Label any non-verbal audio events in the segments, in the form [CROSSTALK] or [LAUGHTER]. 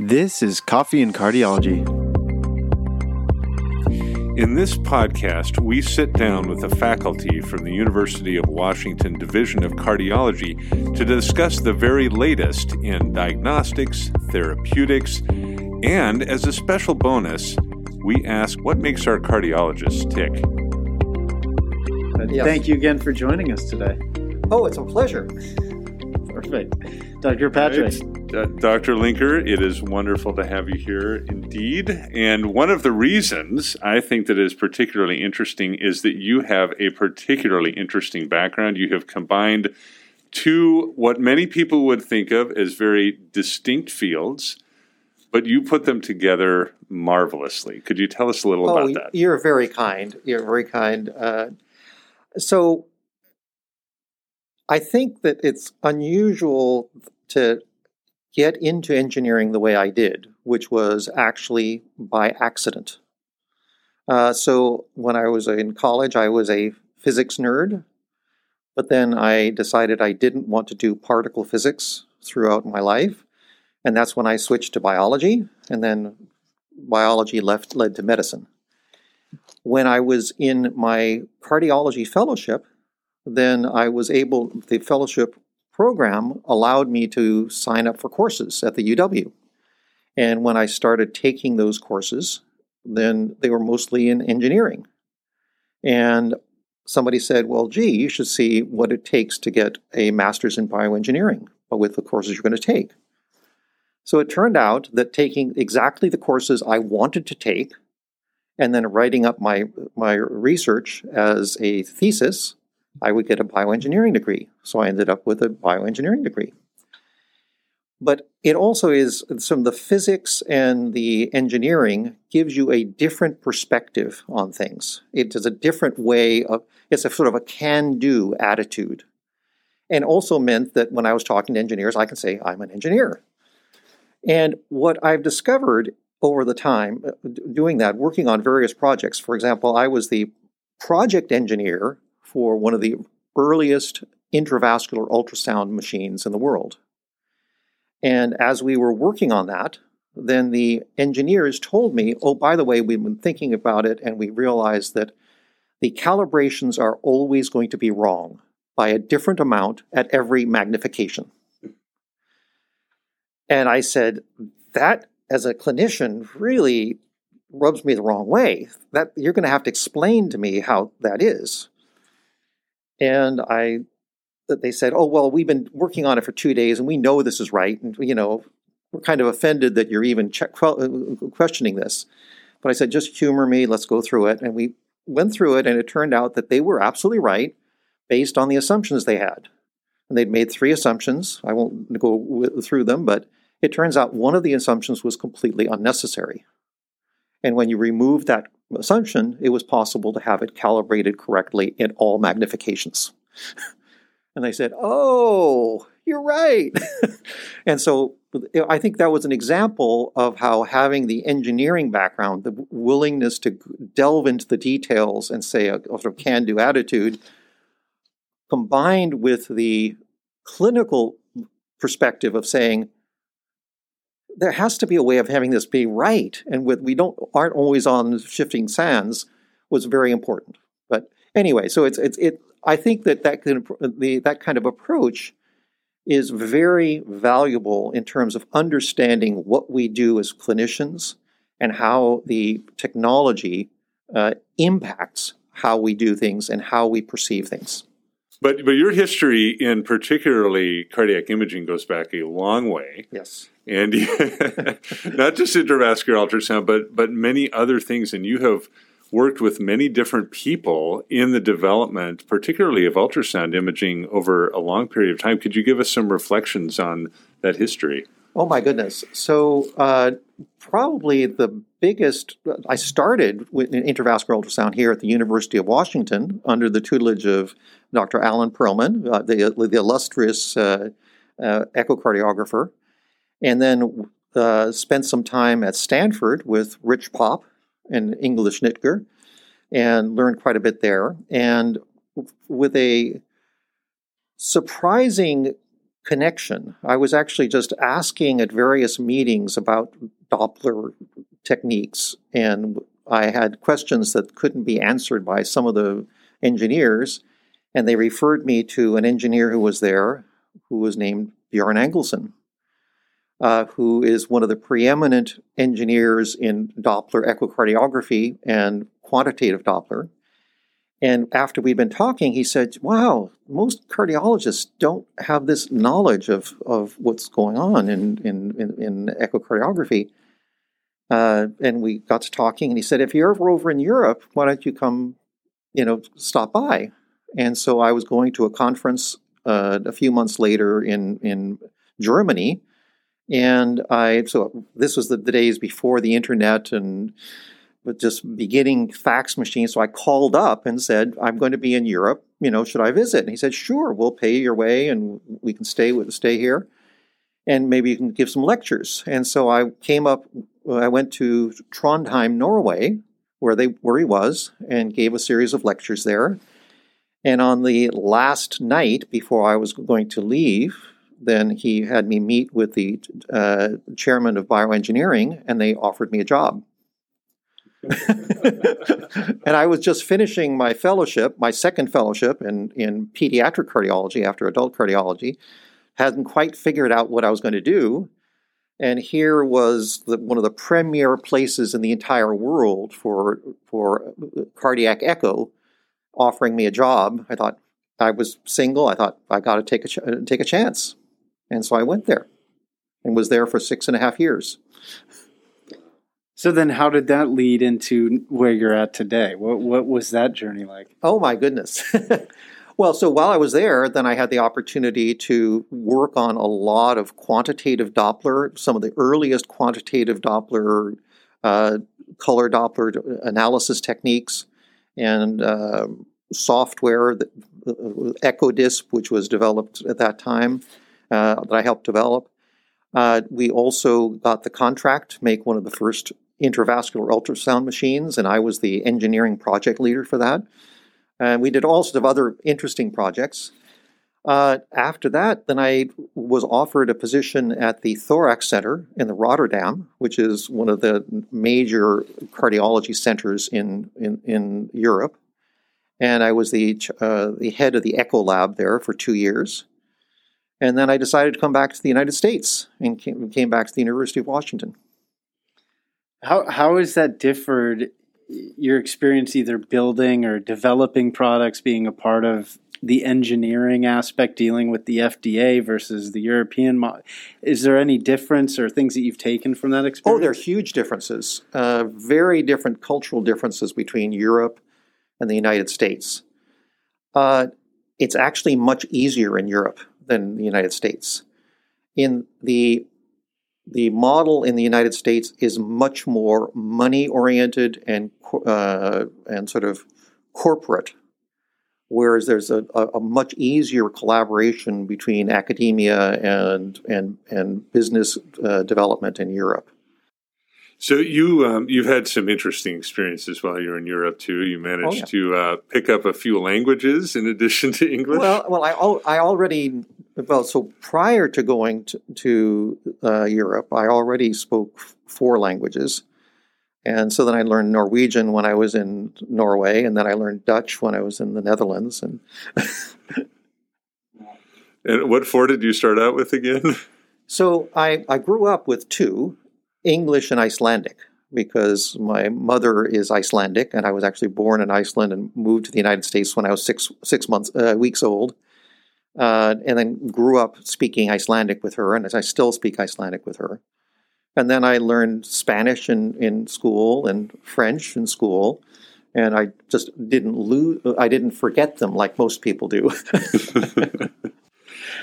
This is Coffee and Cardiology. In this podcast, we sit down with a faculty from the University of Washington Division of Cardiology to discuss the very latest in diagnostics, therapeutics, and as a special bonus, we ask what makes our cardiologists tick. Yes. Thank you again for joining us today. Oh, it's a pleasure. Perfect. Dr. Patrick. Uh, Dr. Linker, it is wonderful to have you here indeed. And one of the reasons I think that is particularly interesting is that you have a particularly interesting background. You have combined two, what many people would think of as very distinct fields, but you put them together marvelously. Could you tell us a little oh, about that? You're very kind. You're very kind. Uh, so, I think that it's unusual to get into engineering the way I did, which was actually by accident. Uh, so when I was in college, I was a physics nerd, but then I decided I didn't want to do particle physics throughout my life, and that's when I switched to biology, and then biology left led to medicine. When I was in my cardiology fellowship, then I was able, the fellowship program allowed me to sign up for courses at the UW. And when I started taking those courses, then they were mostly in engineering. And somebody said, Well, gee, you should see what it takes to get a master's in bioengineering with the courses you're going to take. So it turned out that taking exactly the courses I wanted to take and then writing up my, my research as a thesis I would get a bioengineering degree. So I ended up with a bioengineering degree. But it also is some of the physics and the engineering gives you a different perspective on things. It is a different way of, it's a sort of a can do attitude. And also meant that when I was talking to engineers, I can say, I'm an engineer. And what I've discovered over the time uh, doing that, working on various projects, for example, I was the project engineer for one of the earliest intravascular ultrasound machines in the world. And as we were working on that, then the engineers told me, oh, by the way, we've been thinking about it and we realized that the calibrations are always going to be wrong by a different amount at every magnification. And I said, that as a clinician really rubs me the wrong way. That you're going to have to explain to me how that is. And I, they said, oh, well, we've been working on it for two days and we know this is right. And, you know, we're kind of offended that you're even check, uh, questioning this. But I said, just humor me, let's go through it. And we went through it, and it turned out that they were absolutely right based on the assumptions they had. And they'd made three assumptions. I won't go through them, but it turns out one of the assumptions was completely unnecessary. And when you remove that assumption, it was possible to have it calibrated correctly in all magnifications. [LAUGHS] and they said, Oh, you're right. [LAUGHS] and so I think that was an example of how having the engineering background, the willingness to delve into the details and say a, a sort of can do attitude, combined with the clinical perspective of saying, there has to be a way of having this be right, and with we don't aren't always on shifting sands was very important. But anyway, so it's it's it. I think that that of, the that kind of approach is very valuable in terms of understanding what we do as clinicians and how the technology uh, impacts how we do things and how we perceive things. But but your history in particularly cardiac imaging goes back a long way. Yes. And [LAUGHS] not just intravascular ultrasound, but but many other things. And you have worked with many different people in the development, particularly of ultrasound imaging, over a long period of time. Could you give us some reflections on that history? Oh my goodness! So uh, probably the biggest. I started with intravascular ultrasound here at the University of Washington under the tutelage of Dr. Alan Pearlman, uh, the, the illustrious uh, uh, echocardiographer, and then uh, spent some time at Stanford with Rich Popp and Ingela Schnittger, and learned quite a bit there. And with a surprising connection. I was actually just asking at various meetings about Doppler techniques, and I had questions that couldn't be answered by some of the engineers, and they referred me to an engineer who was there, who was named Bjorn Angelsen, uh, who is one of the preeminent engineers in Doppler echocardiography and quantitative Doppler. And after we'd been talking, he said, Wow, most cardiologists don't have this knowledge of, of what's going on in, in, in, in echocardiography. Uh, and we got to talking, and he said, If you're ever over in Europe, why don't you come, you know, stop by? And so I was going to a conference uh, a few months later in, in Germany. And I, so this was the, the days before the internet and with just beginning fax machine. So I called up and said, I'm going to be in Europe. You know, should I visit? And he said, Sure, we'll pay your way and we can stay with stay here. And maybe you can give some lectures. And so I came up, I went to Trondheim, Norway, where they where he was, and gave a series of lectures there. And on the last night before I was going to leave, then he had me meet with the uh, chairman of bioengineering, and they offered me a job. [LAUGHS] and I was just finishing my fellowship, my second fellowship in, in pediatric cardiology after adult cardiology. Hadn't quite figured out what I was going to do. And here was the, one of the premier places in the entire world for, for cardiac echo offering me a job. I thought I was single. I thought I got to take a, ch- take a chance. And so I went there and was there for six and a half years. So then, how did that lead into where you're at today? What what was that journey like? Oh my goodness. [LAUGHS] well, so while I was there, then I had the opportunity to work on a lot of quantitative Doppler, some of the earliest quantitative Doppler, uh, color Doppler analysis techniques, and uh, software, that, uh, EchoDisp, which was developed at that time, uh, that I helped develop. Uh, we also got the contract to make one of the first intravascular ultrasound machines, and I was the engineering project leader for that. And we did all sorts of other interesting projects. Uh, after that, then I was offered a position at the Thorax Center in the Rotterdam, which is one of the major cardiology centers in, in, in Europe. And I was the, uh, the head of the Echo Lab there for two years. And then I decided to come back to the United States and came, came back to the University of Washington. How how has that differed your experience either building or developing products, being a part of the engineering aspect, dealing with the FDA versus the European? Mo- Is there any difference or things that you've taken from that experience? Oh, there are huge differences. Uh, very different cultural differences between Europe and the United States. Uh, it's actually much easier in Europe than the United States. In the the model in the United States is much more money oriented and uh, and sort of corporate, whereas there's a, a, much easier collaboration between academia and and and business uh, development in Europe. So you um, you've had some interesting experiences while you're in Europe too. You managed oh, yeah. to uh, pick up a few languages in addition to English. Well, well, I I already well so prior to going to, to uh, Europe, I already spoke four languages, and so then I learned Norwegian when I was in Norway, and then I learned Dutch when I was in the Netherlands. And [LAUGHS] and what four did you start out with again? [LAUGHS] So I I grew up with two English and Icelandic because my mother is Icelandic, and I was actually born in Iceland and moved to the United States when I was six six months uh, weeks old, uh, and then grew up speaking Icelandic with her, and I still speak Icelandic with her. And then I learned Spanish in, in school and French in school, and I just didn't lose. I didn't forget them like most people do. [LAUGHS]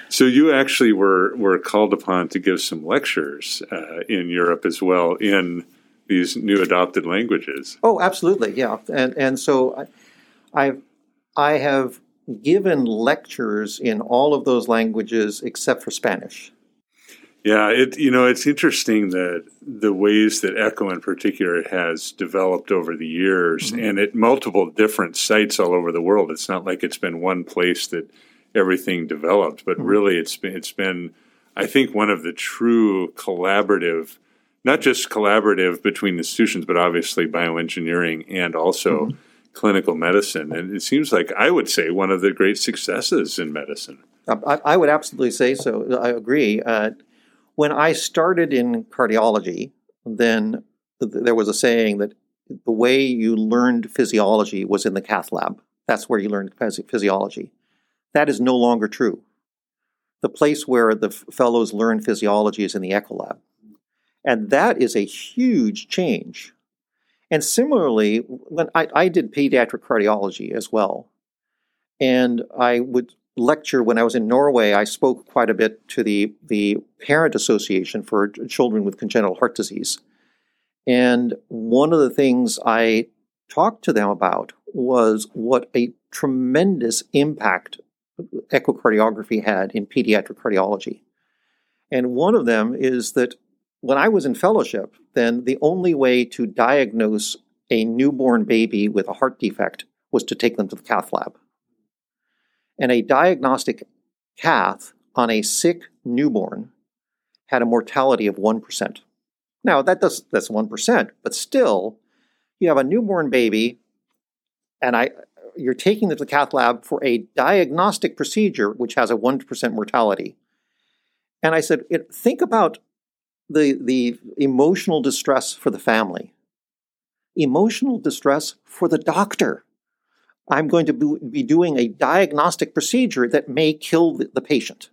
So you actually were were called upon to give some lectures uh, in Europe as well in these new adopted languages. Oh, absolutely, yeah. And and so I, I've I have given lectures in all of those languages except for Spanish. Yeah, it you know it's interesting that the ways that Echo in particular has developed over the years, mm-hmm. and at multiple different sites all over the world. It's not like it's been one place that everything developed. But Mhm. really, it's been it's been I think one of the true collaborative, not just collaborative between institutions, but obviously bioengineering and also Mhm. Clinical medicine. And it seems like I would say one of the great successes in medicine. I, I would absolutely say so. I agree. Uh, when I started in cardiology, then th- there was a saying that the way you learned physiology was in the cath lab. That's where you learned phys- physiology. That is no longer true. The place where the fellows learn physiology is in the echo lab. And that is a huge change. And similarly, when I, I did pediatric cardiology as well, and I would lecture when I was in Norway. I spoke quite a bit to the the parent association for children with congenital heart disease, and one of the things I talked to them about was what a tremendous impact echocardiography had in pediatric cardiology. And one of them is that when I was in fellowship, then the only way to diagnose a newborn baby with a heart defect was to take them to the cath lab and a diagnostic cath on a sick newborn had a mortality of 1%. Now, that does, that's 1%, but still, you have a newborn baby, and I, you're taking them to the cath lab for a diagnostic procedure which has a 1% mortality. And I said, think about the, the emotional distress for the family, emotional distress for the doctor. I'm going to be doing a diagnostic procedure that may kill the, patient.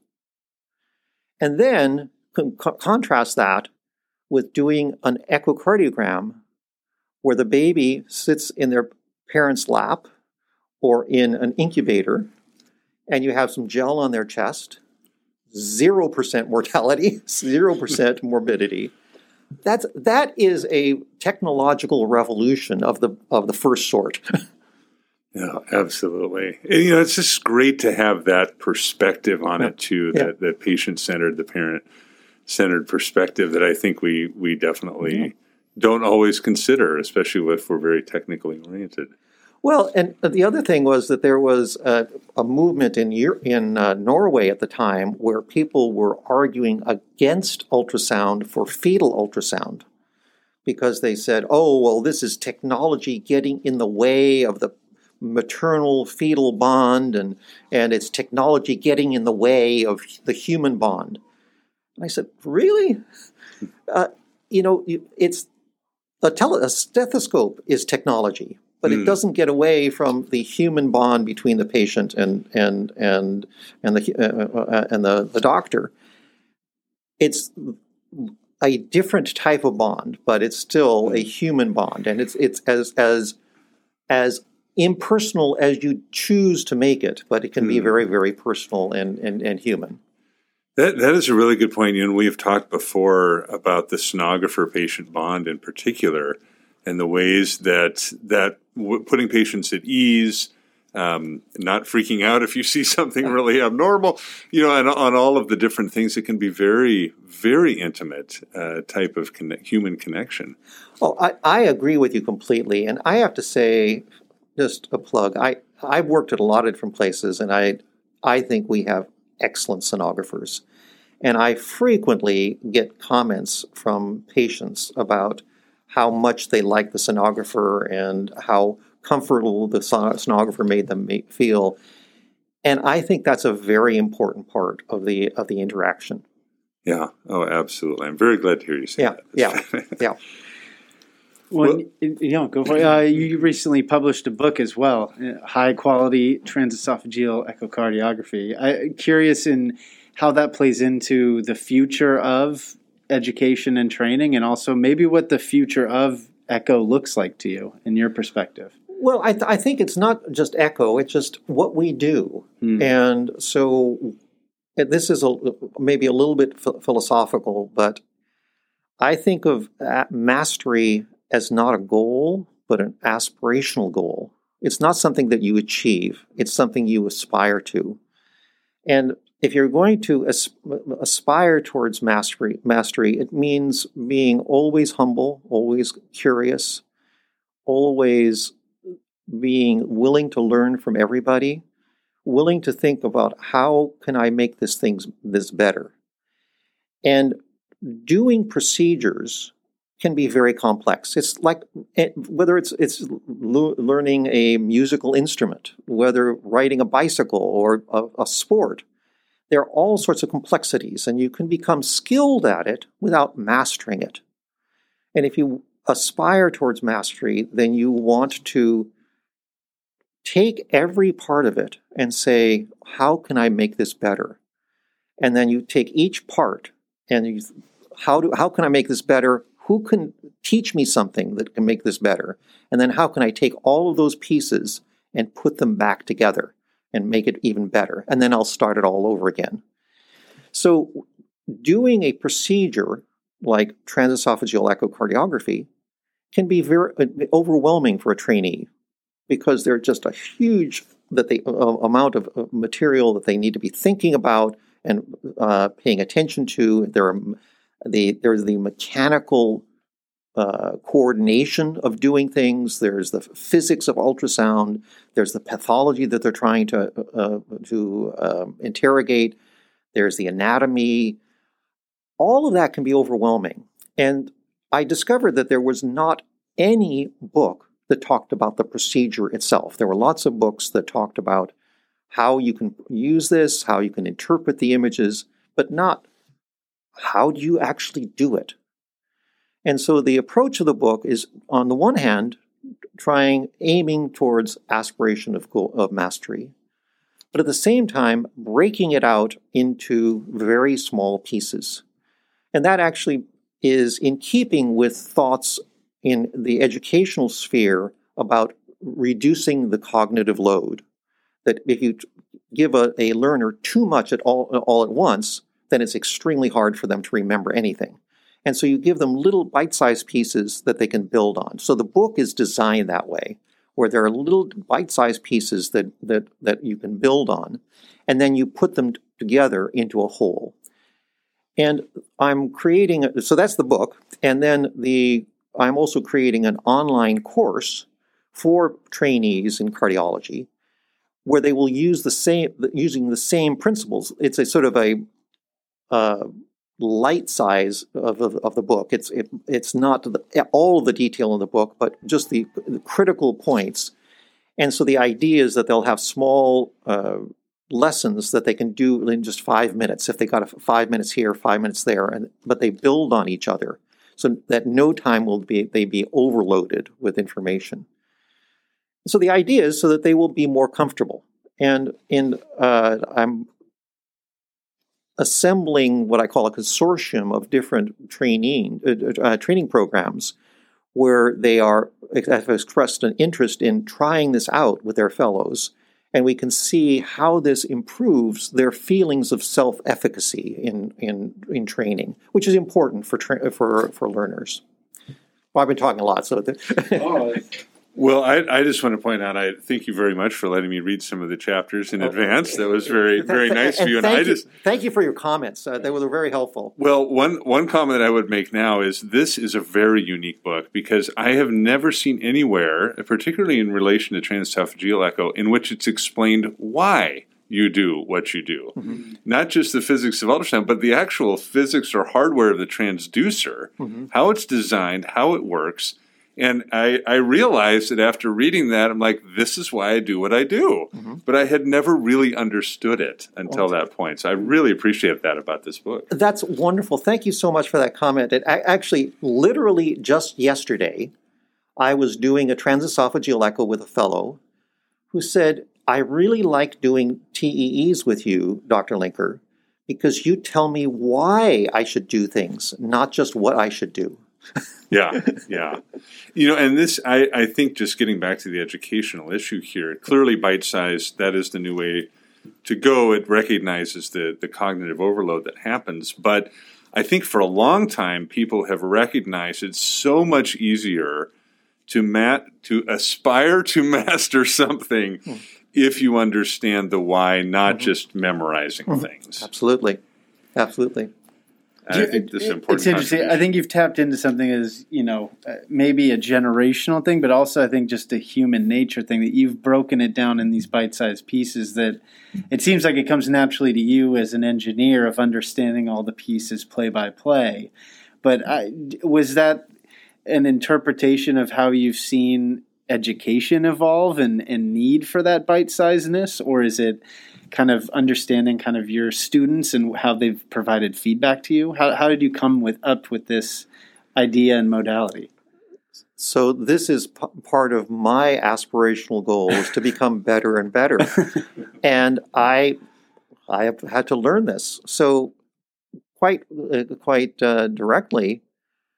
And then con- contrast that with doing an echocardiogram where the baby sits in their parent's lap or in an incubator and you have some gel on their chest, 0% mortality, [LAUGHS] 0% morbidity. That's, that is a technological revolution of the, of the first sort. [LAUGHS] Yeah, absolutely. And, you know, it's just great to have that perspective on Yeah. it too. Yeah. That that patient centered, the parent centered perspective that I think we we definitely Yeah. don't always consider, especially if we're very technically oriented. Well, and the other thing was that there was a, a movement in in uh, Norway at the time where people were arguing against ultrasound for fetal ultrasound because they said, "Oh, well, this is technology getting in the way of the maternal fetal bond, and and it's technology getting in the way of the human bond." And I said, "Really? Uh, you know, it's a, tele- a stethoscope is technology." But it Hmm. doesn't get away from the human bond between the patient and and and and the uh, uh, and the, the doctor. It's a different type of bond, but it's still a human bond, and it's it's as as as impersonal as you choose to make it, but it can be Hmm. very very personal and and, and human. That that is a really good point. You know, we've talked before about the sonographer patient bond in particular, and the ways that that putting patients at ease, um, not freaking out if you [LAUGHS] see something really abnormal, you know, and on all of the different things, it can be very very intimate uh, type of human connection. Well, I, I agree with you completely, and I have to say, just a plug. I I've worked at a lot of different places, and I I think we have excellent sonographers, and I frequently get comments from patients about how much they like the sonographer and how comfortable the son- sonographer made them ma- feel, and I think that's a very important part of the of the interaction. Yeah. Oh, absolutely. I'm very glad to hear you say that. Yeah, that. yeah. When, you know, go for it. Uh, you recently published a book as well, uh, high quality transesophageal echocardiography. I'm curious in how that plays into the future of education and training, and also maybe what the future of echo looks like to you in your perspective. Well, I, th- I think it's not just echo; it's just what we do. Hmm. And so this is a, maybe a little bit ph- philosophical, but I think of uh, mastery as not a goal, but an aspirational goal. It's not something that you achieve, it's something you aspire to. And if you're going to as- aspire towards mastery, mastery, it means being always humble, always curious, always being willing to learn from everybody, willing to think about how can I make this things this better. And doing procedures can be very complex. It's like eh, whether it's it's learning a musical instrument, whether riding a bicycle or a, a sport. There are all sorts of complexities, and you can become skilled at it without mastering it. And if you aspire towards mastery, then you want to take every part of it and say, how can I make this better? And then you take each part and you, how do how can I make this better? Who can teach me something that can make this better? And then how can I take all of those pieces and put them back together and make it even better? And then I'll start it all over again. So doing a procedure like transesophageal echocardiography can be very uh, overwhelming for a trainee because they're just a huge that the uh, amount of uh, material that they need to be thinking about and uh, paying attention to. There are the there's the mechanical uh, coordination of doing things. There's the physics of ultrasound. There's the pathology that they're trying to uh, to um, interrogate. There's the anatomy. All of that can be overwhelming, and I discovered that there was not any book that talked about the procedure itself. There were lots of books that talked about how you can use this, how you can interpret the images, but not how do you actually do it. And so the approach of the book is, on the one hand, trying aiming towards aspiration of, goal, of mastery, but at the same time breaking it out into very small pieces. And that actually is in keeping with thoughts in the educational sphere about reducing the cognitive load. That if you give a, a learner too much at all, all at once, then it's extremely hard for them to remember anything. And so you give them little bite sized pieces that they can build on. So the book is designed that way, where there are little bite sized pieces that, that, that you can build on, and then you put them together into a whole. And I'm creating, a, so that's the book. And then the I'm also creating an online course for trainees in cardiology where they will use the same using the same principles. It's a sort of a uh, light size of, of, of, the book. It's it, it's not the, all the detail in the book, but just the, the, critical points. And so the idea is that they'll have small uh, lessons that they can do in just five minutes. If they got a five minutes here, five minutes there, and but they build on each other so that no time will be they be overloaded with information. So the idea is so that they will be more comfortable. And in uh, I'm assembling what I call a consortium of different training uh, uh, training programs where they are have expressed an interest in trying this out with their fellows and we can see how this improves their feelings of self-efficacy in, in, in training, which is important for, tra- for, for learners. Well, I've been talking a lot, so. [LAUGHS] oh, well, I, I just want to point out, I thank you very much for letting me read some of the chapters in oh, advance. That was very, [LAUGHS] very nice of you. And, I just thank you for your comments. Uh, they were very helpful. Well, one one comment I would make now is this is a very unique book because I have never seen anywhere, particularly in relation to transesophageal echo, in which it's explained why you do what you do. Mm-hmm. Not just the physics of ultrasound, but the actual physics or hardware of the transducer, mm-hmm. how it's designed, how it works and I, I realized that after reading that, I'm like, this is why I do what I do. Mm-hmm. But I had never really understood it until that point. So I really appreciate that about this book. That's wonderful. Thank you so much for that comment. It actually, literally just yesterday, I was doing a transesophageal echo with a fellow who said, I really like doing TEEs with you, Dr. Linker, because you tell me why I should do things, not just what I should do [LAUGHS] yeah, yeah. You know, and this, I, I think, just getting back to the educational issue here, clearly bite size, that is the new way to go. It recognizes the, the cognitive overload that happens. But I think for a long time, people have recognized it's so much easier to mat to aspire to [LAUGHS] master something hmm. if you understand the why, not mm-hmm. just memorizing mm-hmm. things. Absolutely, absolutely. I think this is important. It's interesting. I think you've tapped into something as you know uh, maybe a generational thing, but also I think just a human nature thing that you've broken it down in these bite-sized pieces. That it seems like it comes naturally to you as an engineer of understanding all the pieces play by play. But I, was that an interpretation of how you've seen education evolve and, and need for that bite-sizedness, or is it? Kind of understanding kind of your students and how they've provided feedback to you? How, how did you come with up with this idea and modality? So this is p- part of my aspirational goals to become better and better, [LAUGHS] and I I have had to learn this. So quite uh, quite uh, directly,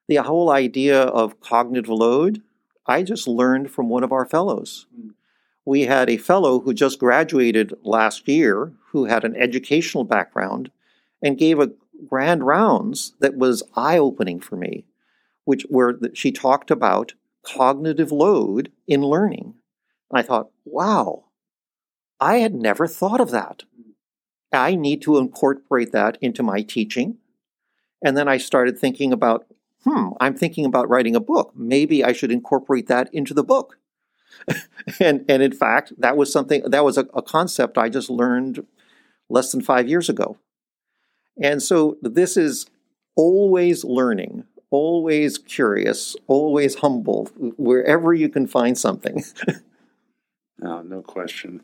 the whole idea of cognitive load, I just learned from one of our fellows. Mm we had a fellow who just graduated last year who had an educational background and gave a grand rounds that was eye opening for me, which where she talked about cognitive load in learning. And I thought, wow, I had never thought of that. I need to incorporate that into my teaching. And then I started thinking about, hmm, I'm thinking about writing a book. Maybe I should incorporate that into the book. [LAUGHS] and and in fact, that was something that was a, a concept I just learned less than five years ago. And so this is always learning, always curious, always humble, wherever you can find something. [LAUGHS] no, no question.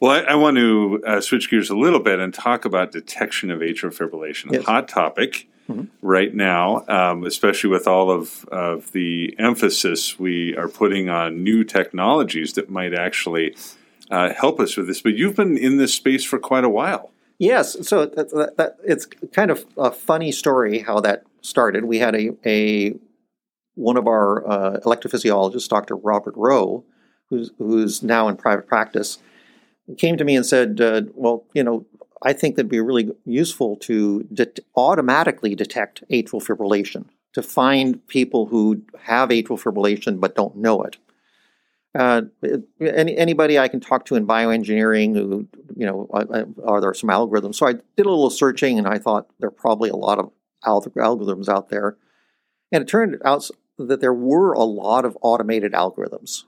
Well, I, I want to uh, switch gears a little bit and talk about detection of atrial fibrillation, yes. a hot topic mm-hmm. right now, um, especially with all of, of the emphasis we are putting on new technologies that might actually uh, help us with this. But you've been in this space for quite a while. Yes, so that, that, that, it's kind of a funny story how that started. We had a, a one of our uh, electrophysiologists, Dr. Robert Rho, who's, who's now in private practice, came to me and said, uh, "Well, you know, I think that'd be really useful to automatically detect atrial fibrillation, to find people who have atrial fibrillation but don't know it. Uh, any, anybody I can talk to in bioengineering, who, you know, are there some algorithms? So I did a little searching and I thought there are probably a lot of algorithms out there. And it turned out that there were a lot of automated algorithms.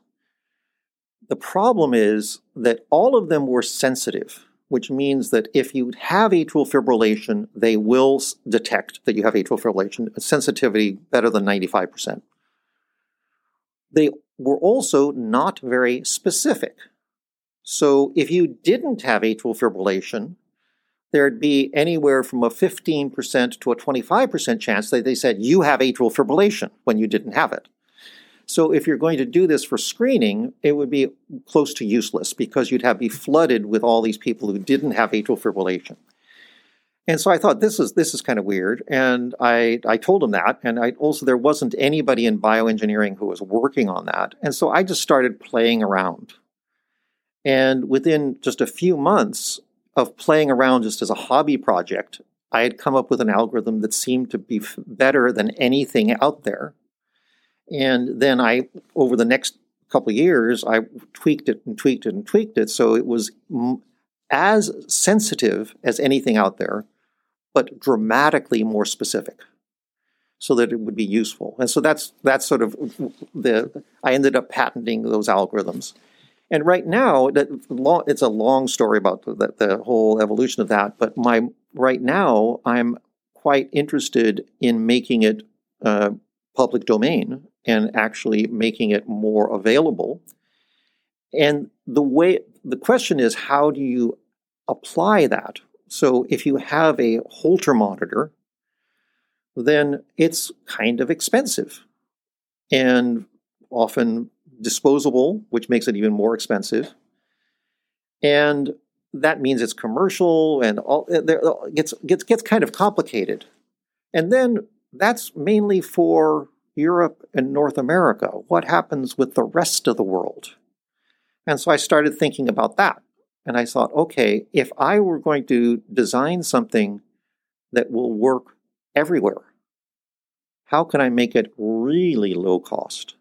The problem is that all of them were sensitive which means that if you have atrial fibrillation, they will detect that you have atrial fibrillation, a sensitivity better than 95%. They were also not very specific. So if you didn't have atrial fibrillation, there'd be anywhere from a 15% to a 25% chance that they said you have atrial fibrillation when you didn't have it. So if you're going to do this for screening, it would be close to useless because you'd have be flooded with all these people who didn't have atrial fibrillation. And so I thought this is this is kind of weird, and I I told him that, and I also there wasn't anybody in bioengineering who was working on that, and so I just started playing around. And within just a few months of playing around just as a hobby project, I had come up with an algorithm that seemed to be better than anything out there and then I, over the next couple years, I tweaked it and tweaked it and tweaked it so it was m- as sensitive as anything out there, but dramatically more specific, so that it would be useful. And so that's that's sort of the. I ended up patenting those algorithms. And right now, it's a long story about the, the whole evolution of that. But my right now, I'm quite interested in making it uh, public domain and actually making it more available. And the way the question is how do you apply that? So if you have a Holter monitor, then it's kind of expensive and often disposable, which makes it even more expensive. And that means it's commercial and all uh, it uh, gets gets gets kind of complicated. And then that's mainly for Europe and North America? What happens with the rest of the world? And so I started thinking about that. And I thought, okay, if I were going to design something that will work everywhere, how can I make it really low cost?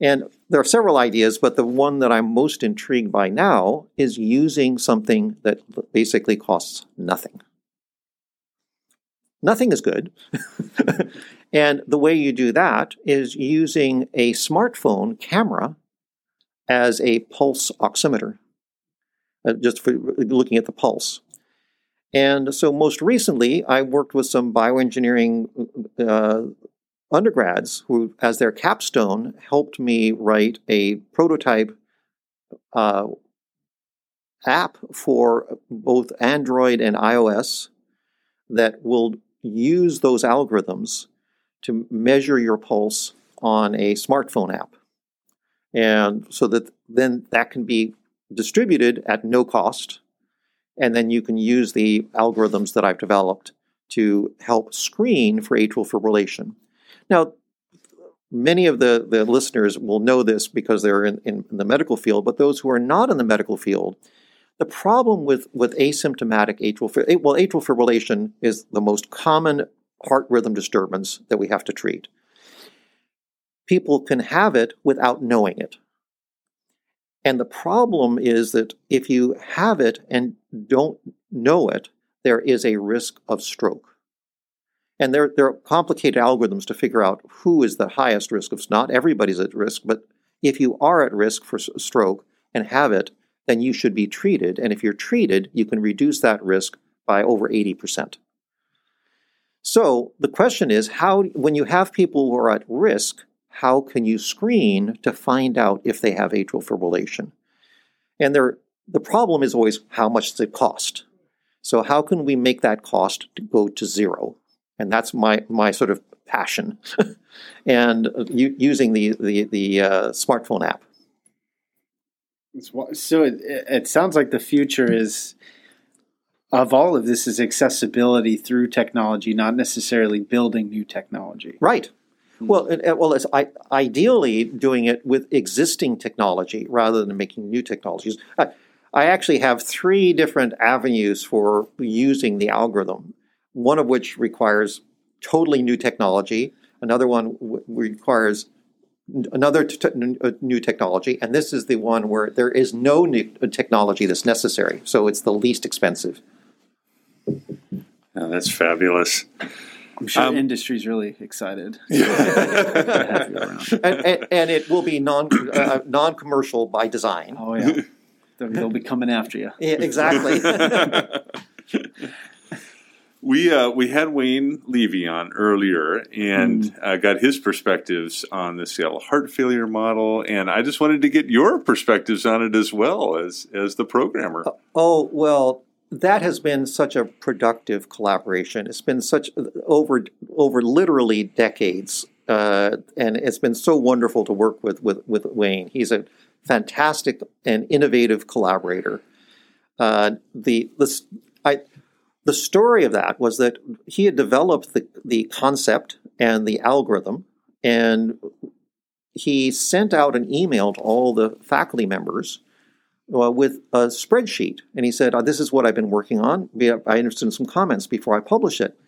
And there are several ideas, but the one that I'm most intrigued by now is using something that basically costs nothing. Nothing is good. [LAUGHS] and the way you do that is using a smartphone camera as a pulse oximeter, uh, just for looking at the pulse. And so, most recently, I worked with some bioengineering uh, undergrads who, as their capstone, helped me write a prototype uh, app for both Android and iOS that will use those algorithms to measure your pulse on a smartphone app. And so that then that can be distributed at no cost. And then you can use the algorithms that I've developed to help screen for atrial fibrillation. Now, many of the, the listeners will know this because they're in, in, the medical field, but those who are not in the medical field, the problem with, with asymptomatic atrial well, atrial fibrillation is the most common heart rhythm disturbance that we have to treat. People can have it without knowing it. And the problem is that if you have it and don't know it, there is a risk of stroke. And there, there are complicated algorithms to figure out who is the highest risk of not everybody's at risk, but if you are at risk for stroke and have it, then you should be treated. And if you're treated, you can reduce that risk by over 80%. So the question is how, when you have people who are at risk, how can you screen to find out if they have atrial fibrillation? And there, the problem is always how much does it cost? So how can we make that cost to go to zero? And that's my, my sort of passion. [LAUGHS] and using the, the, the uh, smartphone app. So it, it sounds like the future is of all of this is accessibility through technology, not necessarily building new technology. Right. Hmm. Well, it, well, it's I, ideally doing it with existing technology rather than making new technologies. I, I actually have three different avenues for using the algorithm. One of which requires totally new technology. Another one w- requires another t- new technology, and this is the one where there is no new technology that's necessary, so it's the least expensive. That's fabulous. I'm sure um, industry's really excited. [LAUGHS] [LAUGHS] and, and, and, it will be non uh, non commercial by design. Oh yeah, they'll be coming after you. Yeah, exactly. [LAUGHS] We uh, we had Wayne Levy on earlier and mm. uh, got his perspectives on the Seattle heart failure model, and I just wanted to get your perspectives on it as well as as the programmer. Uh, oh well, that has been such a productive collaboration. It's been such over over literally decades, uh, and it's been so wonderful to work with with with Wayne. He's a fantastic and innovative collaborator. Uh, the the I the story of that was that he had developed the, the concept and the algorithm, and he sent out an email to all the faculty members uh, with a spreadsheet. And he said, oh, This is what I've been working on. I interested in some comments before I publish it.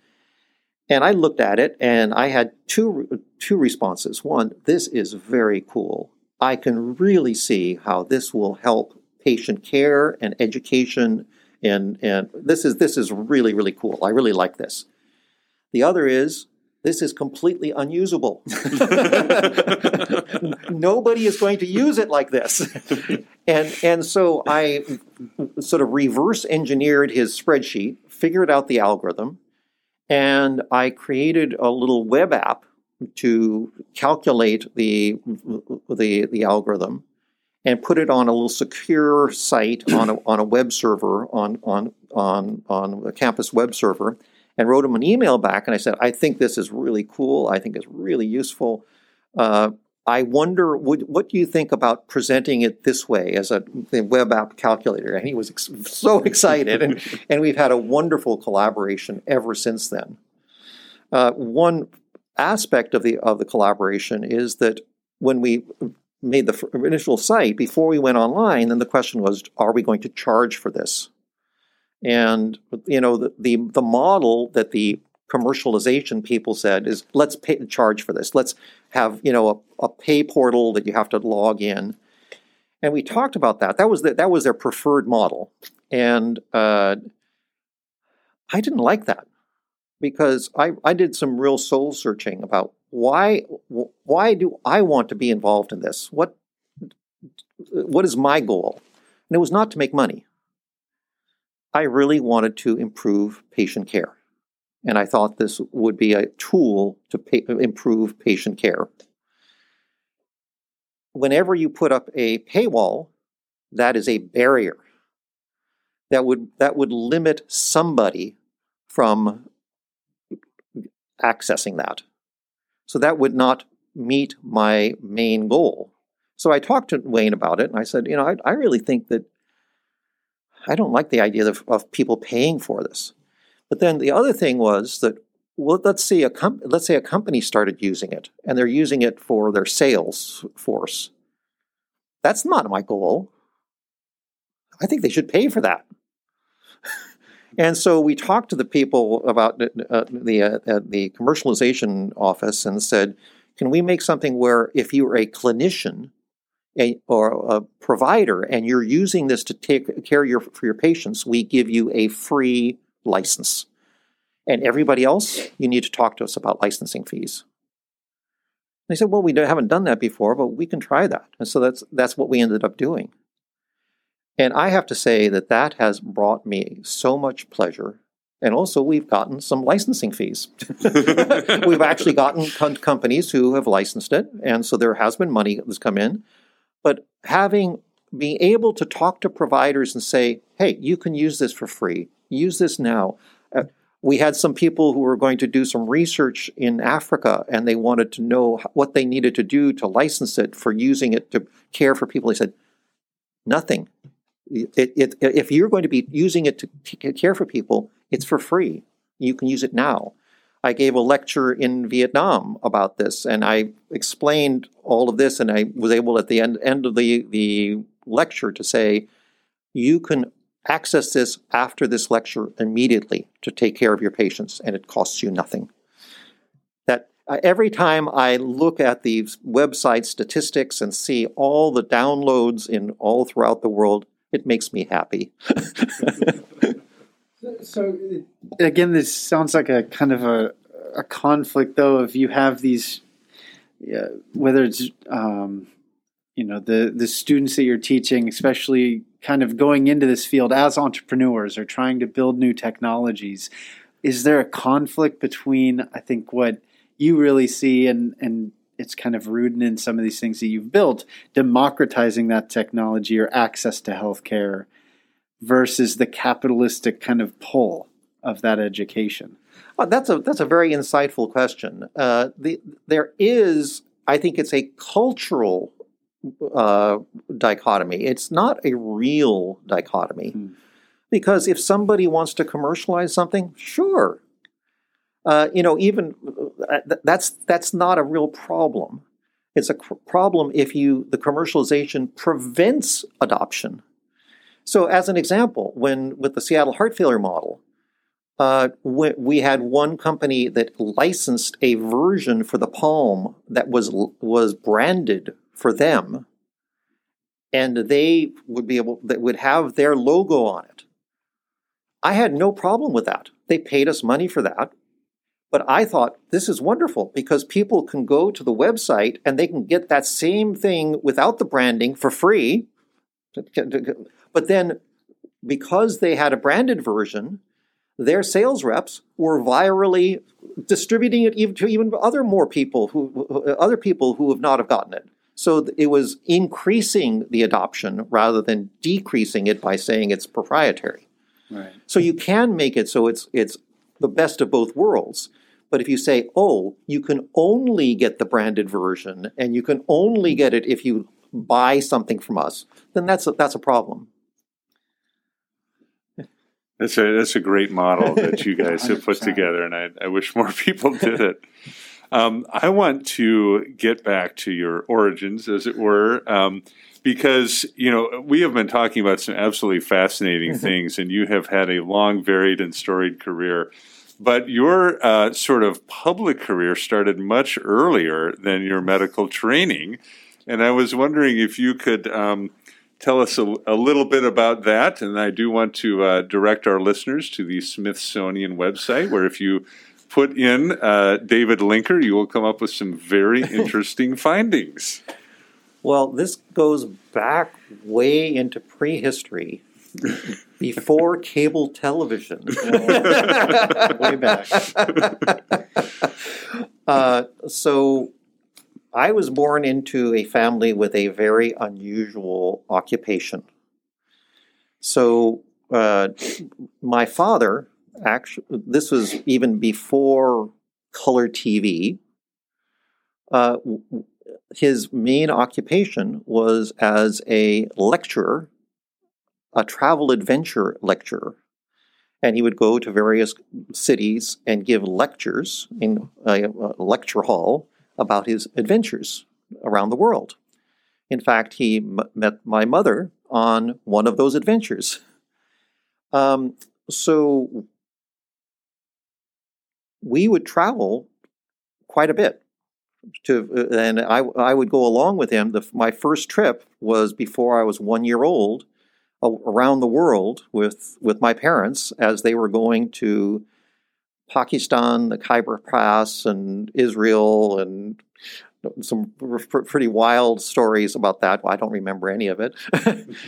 And I looked at it and I had two, two responses. One, this is very cool. I can really see how this will help patient care and education and and this is this is really really cool. I really like this. The other is this is completely unusable. [LAUGHS] Nobody is going to use it like this. and and so I sort of reverse engineered his spreadsheet, figured out the algorithm, and I created a little web app to calculate the the the algorithm and put it on a little secure site on a, on a web server on, on, on, on a campus web server and wrote him an email back and I said, I think this is really cool. I think it's really useful. Uh, I wonder, would, what do you think about presenting it this way as a web app calculator? And he was ex- so [LAUGHS] excited, and, and we've had a wonderful collaboration ever since then. Uh, one aspect of the of the collaboration is that when we made the initial site, before we went online, then the question was, are we going to charge for this? And you know, the the, the model that the commercialization people said is, let's pay, charge for this. Let's have you know a, a pay portal that you have to log in. And we talked about that. That was the, that was their preferred model, and uh, I didn't like that because I, I did some real soul searching about why why do I want to be involved in this? What what is my goal? And it was not to make money. I really wanted to improve patient care. And I thought this would be a tool to improve patient care. Whenever you put up a paywall, that is a barrier that would that would limit somebody from accessing that. So that would not meet my main goal. So I talked to Wayne about it and I said, you know, I, I really think that I don't like the idea of, of, people paying for this. But then the other thing was that well, let's see a com- let's say a company started using it and they're using it for their sales force. That's not my goal. I think they should pay for that. [LAUGHS] and so we talked to the people about uh, the uh, uh, the commercialization office and said, "Can we make something where if you're a clinician a, or a provider and you're using this to take care your, for your patients, we give you a free license. And everybody else, you need to talk to us about licensing fees." They said, "Well, we haven't done that before, but we can try that." And so that's that's what we ended up doing. And I have to say that that has brought me so much pleasure. And also, we've gotten some licensing fees. [LAUGHS] we've actually gotten companies who have licensed it. And so there has been money that's come in. But having, being able to talk to providers and say, hey, you can use this for free, use this now. Uh, we had some people who were going to do some research in Africa and they wanted to know what they needed to do to license it for using it to care for people. They said, nothing. It, it, if you're going to be using it to care for people, it's for free. You can use it now. I gave a lecture in Vietnam about this, and I explained all of this, and I was able at the end, end of the, the lecture to say, you can access this after this lecture immediately to take care of your patients, and it costs you nothing. That uh, every time I look at these website statistics and see all the downloads in all throughout the world, it makes me happy. [LAUGHS] so again, this sounds like a kind of a, a conflict, though. If you have these, yeah, whether it's um, you know the the students that you're teaching, especially kind of going into this field as entrepreneurs or trying to build new technologies, is there a conflict between I think what you really see and and it's kind of rooted in some of these things that you've built, democratizing that technology or access to healthcare versus the capitalistic kind of pull of that education? Well, that's a that's a very insightful question. Uh, the, there is, I think, it's a cultural uh, dichotomy. It's not a real dichotomy, hmm. because if somebody wants to commercialize something, sure, uh, you know, even uh, that's that's not a real problem. It's a cr- problem if you the commercialization prevents adoption. So, as an example, when with the Seattle heart failure model, uh, we, we had one company that licensed a version for the Palm that was was branded for them, and they would be able that would have their logo on it. I had no problem with that. They paid us money for that. But I thought this is wonderful because people can go to the website and they can get that same thing without the branding for free. But then, because they had a branded version, their sales reps were virally distributing it even to even other more people who other people who have not have gotten it. So it was increasing the adoption rather than decreasing it by saying it's proprietary. Right. So you can make it so it's it's the best of both worlds. But if you say, oh, you can only get the branded version and you can only get it if you buy something from us, then that's a, that's a problem. That's a that's a great model that you [LAUGHS] guys have put together, and I, I wish more [LAUGHS] people did it. Um, I want to get back to your origins, as it were, um, because you know we have been talking about some absolutely fascinating mm-hmm. things, and you have had a long, varied, and storied career. But your uh, sort of public career started much earlier than your medical training. And I was wondering if you could um, tell us a, a, little bit about that. And I do want to uh, direct our listeners to the Smithsonian website, where if you put in uh, David Linker, you will come up with some very [LAUGHS] interesting findings. Well, this goes back way into prehistory, before [LAUGHS] cable television. [LAUGHS] Way back. Uh, so, I was born into a family with a very unusual occupation. So, uh, my father actually, this was even before color TV. Uh, his main occupation was as a lecturer, a travel adventure lecturer. And he would go to various cities and give lectures in a, a lecture hall about his adventures around the world. In fact, he m- met my mother on one of those adventures. Um, so we would travel quite a bit to and I, I would go along with him. The, my first trip was before I was one year old around the world with with my parents as they were going to Pakistan, the Khyber Pass, and Israel, and some pretty wild stories about that. I don't remember any of it.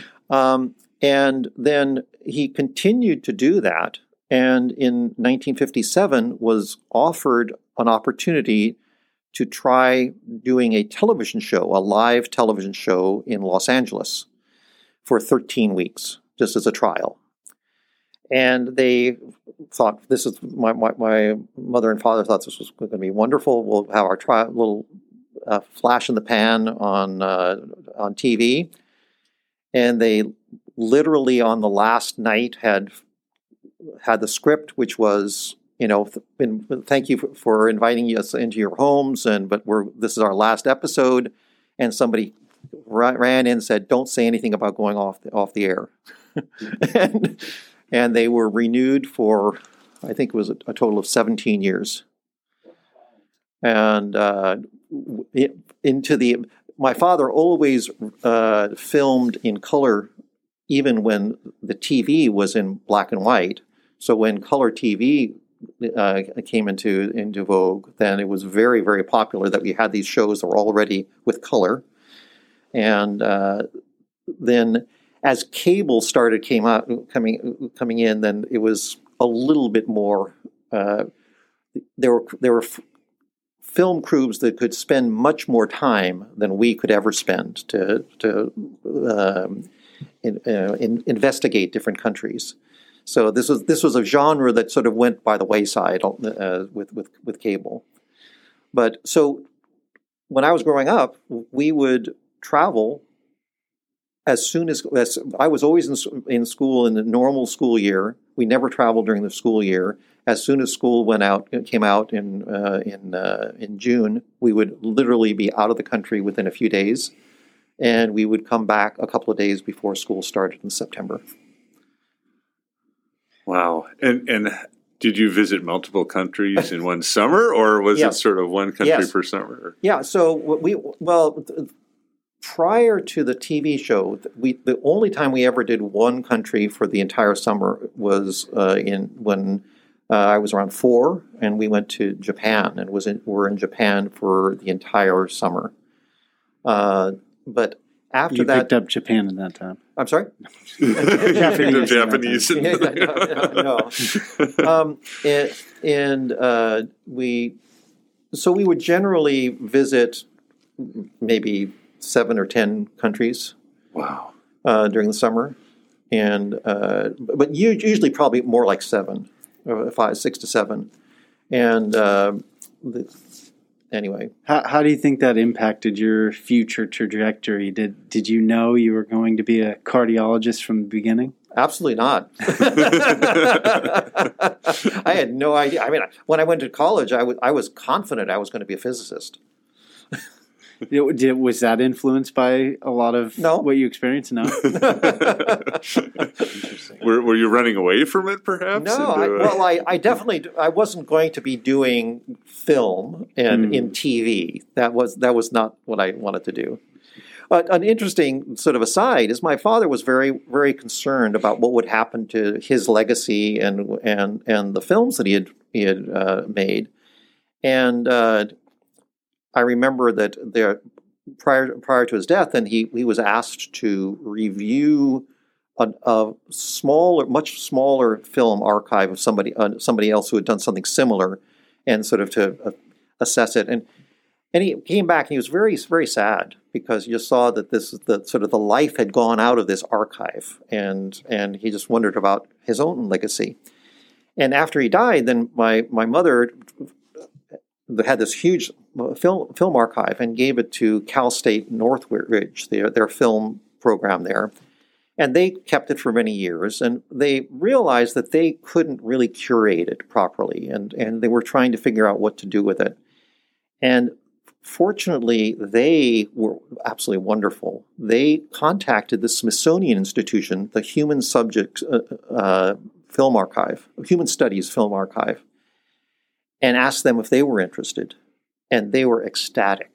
[LAUGHS] um, and then he continued to do that, and in 1957 was offered an opportunity to try doing a television show, a live television show in Los Angeles for 13 weeks, just as a trial. And they thought this is my, my, my mother and father thought this was going to be wonderful. We'll have our trial, little uh, flash in the pan on uh, on TV, and they literally on the last night had had the script, which was you know, th- thank you for, for inviting us into your homes, and but we're this is our last episode, and somebody ra- ran in and said, "Don't say anything about going off the, off the air," [LAUGHS] and and they were renewed for, I think it was a, a total of seventeen years, and uh, into the my father always uh, filmed in color, even when the TV was in black and white. So when color TV uh, came into into vogue, then it was very very popular that we had these shows that were already with color, and uh, then as cable started came out coming coming in, then it was a little bit more. Uh, there were there were f- film crews that could spend much more time than we could ever spend to to um, in, uh, in, investigate different countries. So this was this was a genre that sort of went by the wayside uh, with with with cable. But so when I was growing up, we would travel as soon as, as I was always in, in school in the normal school year. We never traveled during the school year. As soon as school went out, came out in uh, in uh, in June, we would literally be out of the country within a few days, and we would come back a couple of days before school started in September. Wow. And and did you visit multiple countries in one summer, or was Yes. it sort of one country Yes. per summer? Yeah, so we well th- prior to the TV show, we the only time we ever did one country for the entire summer was uh, in when uh, I was around four, and we went to Japan and was in, were in Japan for the entire summer. Uh, but after You that, picked up Japan at that time. I'm sorry. the [LAUGHS] Japanese. Japanese. no, no, no. um, and and uh, we, so we would generally visit maybe seven or ten countries wow. uh, during the summer, and uh, but usually probably more like seven, or five, six to seven, and uh, the, anyway, How, how do you think that impacted your future trajectory? Did did you know you were going to be a cardiologist from the beginning? Absolutely not. [LAUGHS] [LAUGHS] I had no idea. I mean, when I went to college, I was I was confident I was going to be a physicist. [LAUGHS] Did, did- was that influenced by a lot of No. what you experienced? No. [LAUGHS] were, were you running away from it, perhaps? No, And, I, well, I, I definitely I wasn't going to be doing film and Hmm. in TV. That was that was not what I wanted to do. But an interesting sort of aside is my father was very, very concerned about what would happen to his legacy and and and the films that he had he had uh, made. And uh, I remember that there prior prior to his death, then he he was asked to review a, a smaller, much smaller film archive of somebody uh, somebody else who had done something similar, and sort of to uh, assess it. And and he came back and he was very very sad because you saw that this the sort of the life had gone out of this archive, and and he just wondered about his own legacy. And after he died, then my my mother had this huge film film archive and gave it to Cal State Northridge, their their film program there. And they kept it for many years, and they realized that they couldn't really curate it properly, and, and they were trying to figure out what to do with it. And fortunately, they were absolutely wonderful. They contacted the Smithsonian Institution, the Human Subjects uh, uh, Film Archive, Human Studies Film Archive, and asked them if they were interested. And they were ecstatic.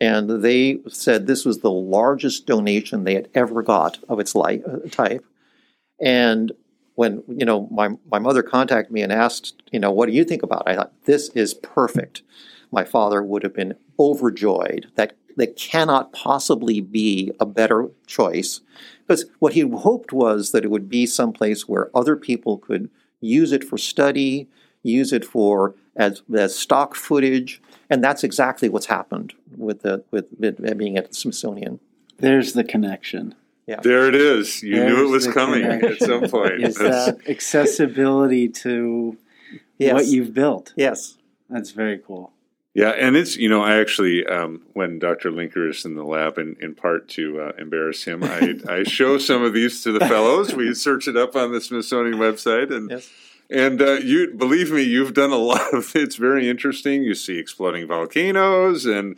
And they said this was the largest donation they had ever got of its like, uh, type. And when you know my, my mother contacted me and asked, you know, what do you think about it? I thought this is perfect. My father would have been overjoyed. That that cannot possibly be a better choice because what he hoped was that it would be someplace where other people could use it for study, use it for as, as stock footage, and that's exactly what's happened with the with it being at the Smithsonian. There's the connection. Yeah. There it is. You There's knew it was coming connection. at some point. Is that accessibility to Yes. what you've built? Yes. That's very cool. Yeah, and it's you know I actually um, when Dr. Linker is in the lab, in, in part to uh, embarrass him, I, I show some of these to the fellows. We [LAUGHS] search it up on the Smithsonian website, and Yes. And uh, you believe me, you've done a [LAUGHS] lot of. It's very interesting. You see exploding volcanoes and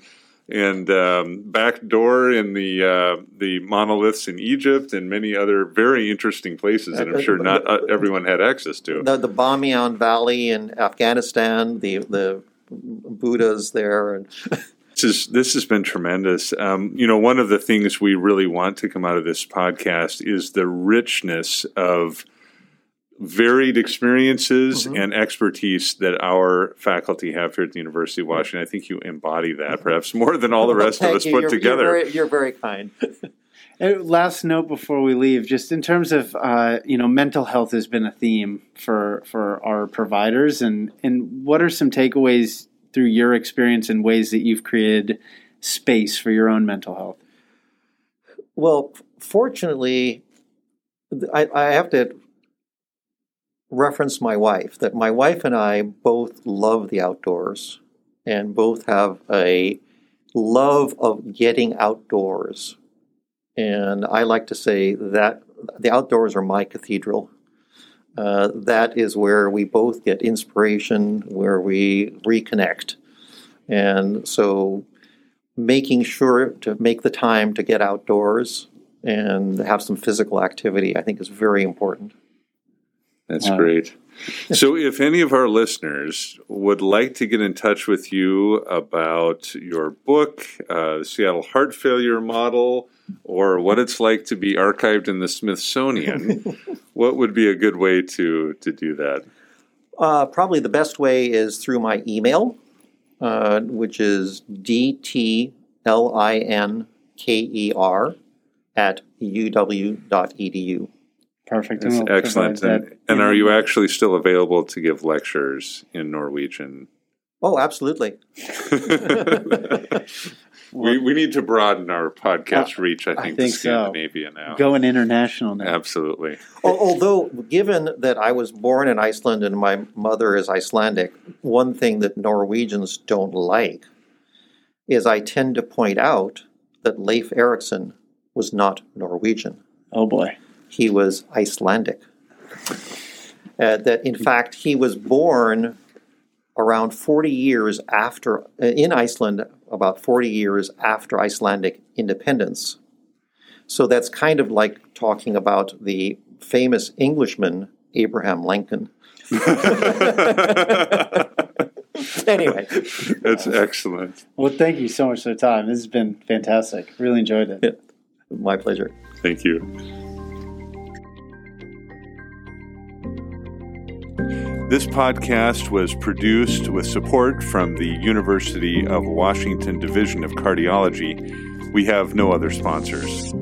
and um, back door in the uh, the monoliths in Egypt and many other very interesting places that I'm sure not uh, everyone had access to. The the Bamiyan Valley in Afghanistan, the the Buddhas there, and [LAUGHS] This is this has been tremendous. Um, you know, one of the things we really want to come out of this podcast is the richness of varied experiences Mhm. and expertise that our faculty have here at the University of Washington. I think you embody that perhaps more than all the rest of [LAUGHS] us you. put You're- together. You're very, you're very kind. [LAUGHS] Uh, Last note before we leave, just in terms of uh, you know, mental health has been a theme for for our providers, and and what are some takeaways through your experience and ways that you've created space for your own mental health? Well, fortunately, I, I have to reference my wife. That my wife and I both love the outdoors, and both have a love of getting outdoors. And I like to say that the outdoors are my cathedral. Uh, that is where we both get inspiration, where we reconnect. And so making sure to make the time to get outdoors and have some physical activity, I think is very important. That's Wow. great. So, if any of our listeners would like to get in touch with you about your book, uh, the Seattle Heart Failure Model, or what it's like to be archived in the Smithsonian, [LAUGHS] what would be a good way to to do that? Uh, probably the best way is through my email, uh, which is dtlinker E at uw.edu. Perfect. That's and we'll excellent. provide And, and are you actually still available to give lectures in Norwegian? Oh, absolutely. [LAUGHS] [LAUGHS] we, we need to broaden our podcast reach, I I think, think to so. Scandinavia now. Going international now? Absolutely. Although, given that I was born in Iceland and my mother is Icelandic, one thing that Norwegians don't like is I tend to point out that Leif Erikson was not Norwegian. Oh boy. He was Icelandic. Uh, that, in fact, he was born around 40 years after, uh, in Iceland, about 40 years after Icelandic independence. So that's kind of like talking about the famous Englishman, Abraham Lincoln. [LAUGHS] anyway, That's excellent. Well, thank you so much for the time. This has been fantastic. Really enjoyed it. Yeah. my pleasure. Thank you. This podcast was produced with support from the University of Washington Division of Cardiology. We have no other sponsors.